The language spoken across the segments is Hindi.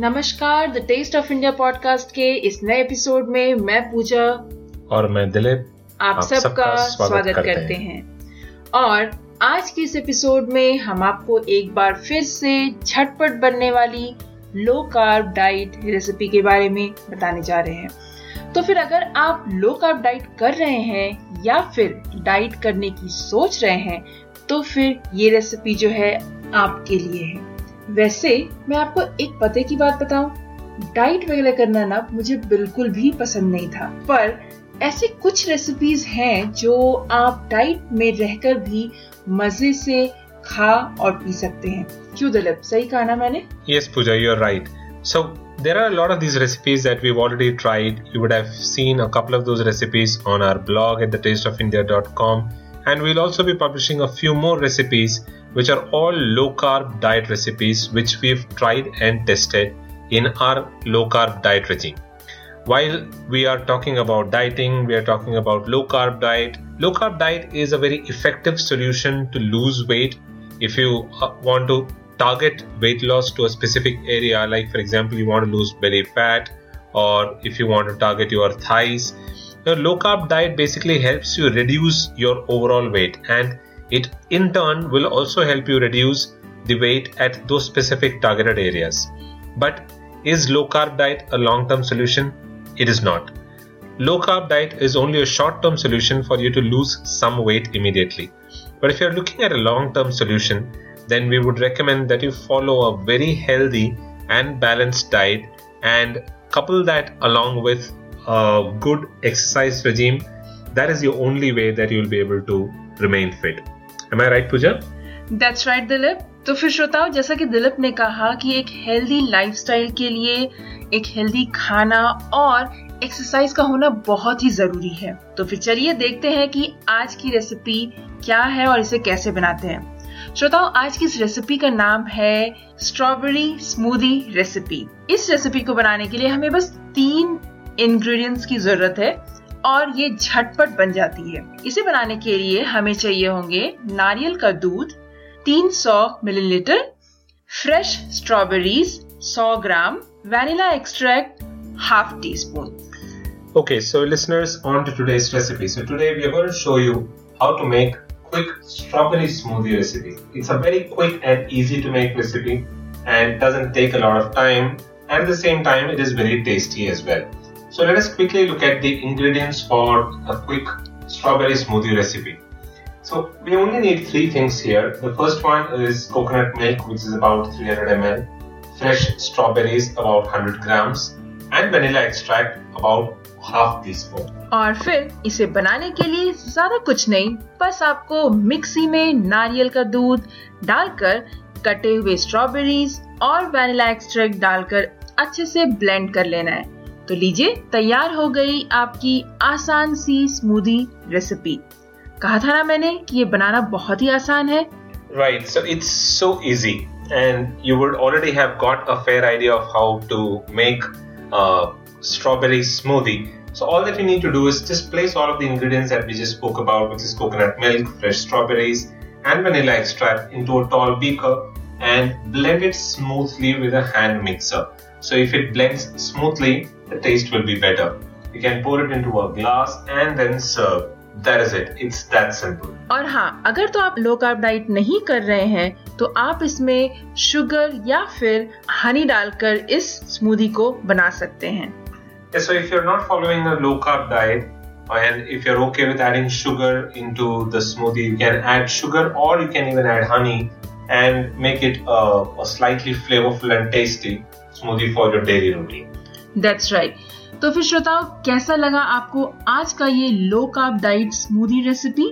नमस्कार the taste of India podcast के इस नए एपिसोड में मैं पूजा। और मैं दिलीप। आप, आप सबका सब स्वागत, स्वागत करते, करते हैं।, हैं। और आज के इस एपिसोड में हम आपको एक बार फिर से झटपट बनने वाली लो कार्ब डाइट रेसिपी के बारे में बताने जा रहे हैं। तो फिर अगर आप लो कार्ब डाइट कर रहे हैं या फिर डाइट करने की सोच रहे हैं तो फिर ये रेसिपी जो है आपके लिए है। वैसे मैं आपको एक पते की बात बताऊँ, डाइट वगैरह करना ना मुझे बिल्कुल भी पसंद नहीं था। पर ऐसे कुछ रेसिपीज़ हैं जो आप डाइट में रहकर भी मज़े से खा और पी सकते हैं। क्यों दिलीप? सही कहा ना मैंने? Yes Pooja you are right so there are lot of these recipes that we already tried you would have seen a couple of those recipes on our blog at the taste of India dot com and we'll also be publishing a few more recipes which are all low carb diet recipes which we've tried and tested in our low carb diet regime. While we are talking about dieting, we are talking about low carb diet. Low carb diet is a very effective solution to lose weight if you uh, want to target weight loss to a specific area, like for example, you want to lose belly fat, or if you want to target your thighs your low carb diet basically helps you reduce your overall weight and it in turn will also help you reduce the weight at those specific targeted areas. But is low carb diet a long term solution? It is not. Low carb diet is only a short term solution for you to lose some weight immediately. But if you're looking at a long term solution, then we would recommend that you follow a very healthy and balanced diet and couple that along with a good exercise regime, that is the only way that you'll be able to remain fit. Am I right, Pooja? That's right, Dilip. तो फिर श्रोताओं जैसा कि दिलीप ने कहा कि एक हेल्दी लाइफस्टाइल के लिए एक हेल्दी खाना और एक्सरसाइज का होना बहुत ही ज़रूरी है तो फिर चलिए देखते हैं कि आज की रेसिपी क्या है और इसे कैसे बनाते हैं श्रोताओं आज की इस रेसिपी का नाम है स्ट्रॉबेरी स्मूदी रेसिपी इस रेसिपी को बनाने के लिए हमें बस तीन इंग्रेडिएंट्स की ज़रूरत है और ये झटपट बन जाती है। इसे बनाने के लिए हमें चाहिए होंगे नारियल का दूध 300 millilitre fresh strawberries 100 gram vanilla extract half teaspoon okay so listeners on to today's recipe so today we are show you how to make quick strawberry smoothie recipe it's a very quick and easy to make recipe and doesn't take a lot of time at the same time it is very tasty as well. So let us quickly look at the ingredients for a quick strawberry smoothie recipe. So we only need three things here. The first one is coconut milk which is about 300 ml, fresh strawberries about 100 grams and vanilla extract about teaspoon और फिर इसे बनाने के लिए ज़्यादा कुछ नहीं बस आपको मिक्सी में नारियल का दूध डालकर कटे हुए स्ट्रॉबेरीज और वैनिला एक्सट्रैक्ट डालकर अच्छे से ब्लेंड कर लेना है तो लीजिए तैयार हो गई आपकी आसान सी स्मूदी रेसिपी कहा था ना मैंने कि ये बनाना बहुत ही आसान है right so it's so easy you would already have got a fair idea of how to make a strawberry smoothie. So all that you need to do is just place all of the ingredients that we just spoke about, which is coconut milk, fresh strawberries, and vanilla extract into a tall beaker and blend it smoothly with a hand mixer. So if it blends smoothly, the taste will be better. You can pour it into a glass and then serve. That is it. It's that simple. और हाँ अगर तो आप लो कार्ब डाइट नहीं कर रहे हैं तो आप इसमें शुगर या फिर हनी डालकर इस स्मूदी को बना सकते हैं yeah, so if you're not following a low carb diet and if you're okay with adding sugar into the smoothie you can add sugar or you can even add honey and make it a, a slightly flavorful and tasty smoothie for your daily routine. That's right. तो फिर श्रोताओं कैसा लगा आपको आज का ये low carb diet smoothie recipe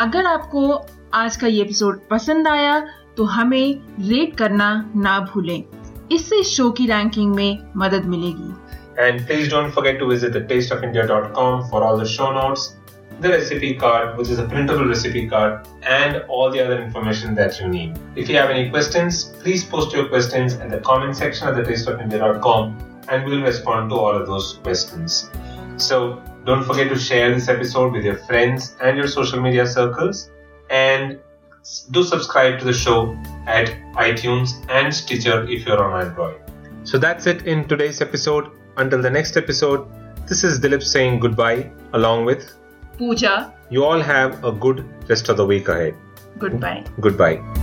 अगर आपको आज का ये एपिसोड पसंद आया तो हमें रेट करना ना भूलें इससे शो की रैंकिंग में मदद मिलेगी and please don't forget to visit the taste of India dot com for all the show notes the recipe card, which is a printable recipe card, and all the other information that you need. If you have any questions, please post your questions in the comment section at the tasteofindia.com and we'll respond to all of those questions. So don't forget to share this episode with your friends and your social media circles and do subscribe to the show at iTunes and Stitcher if you're on Android. So that's it in today's episode. Until the next episode, this is Dilip saying goodbye along with Pooja. You all have a good rest of the week ahead. Goodbye. Goodbye.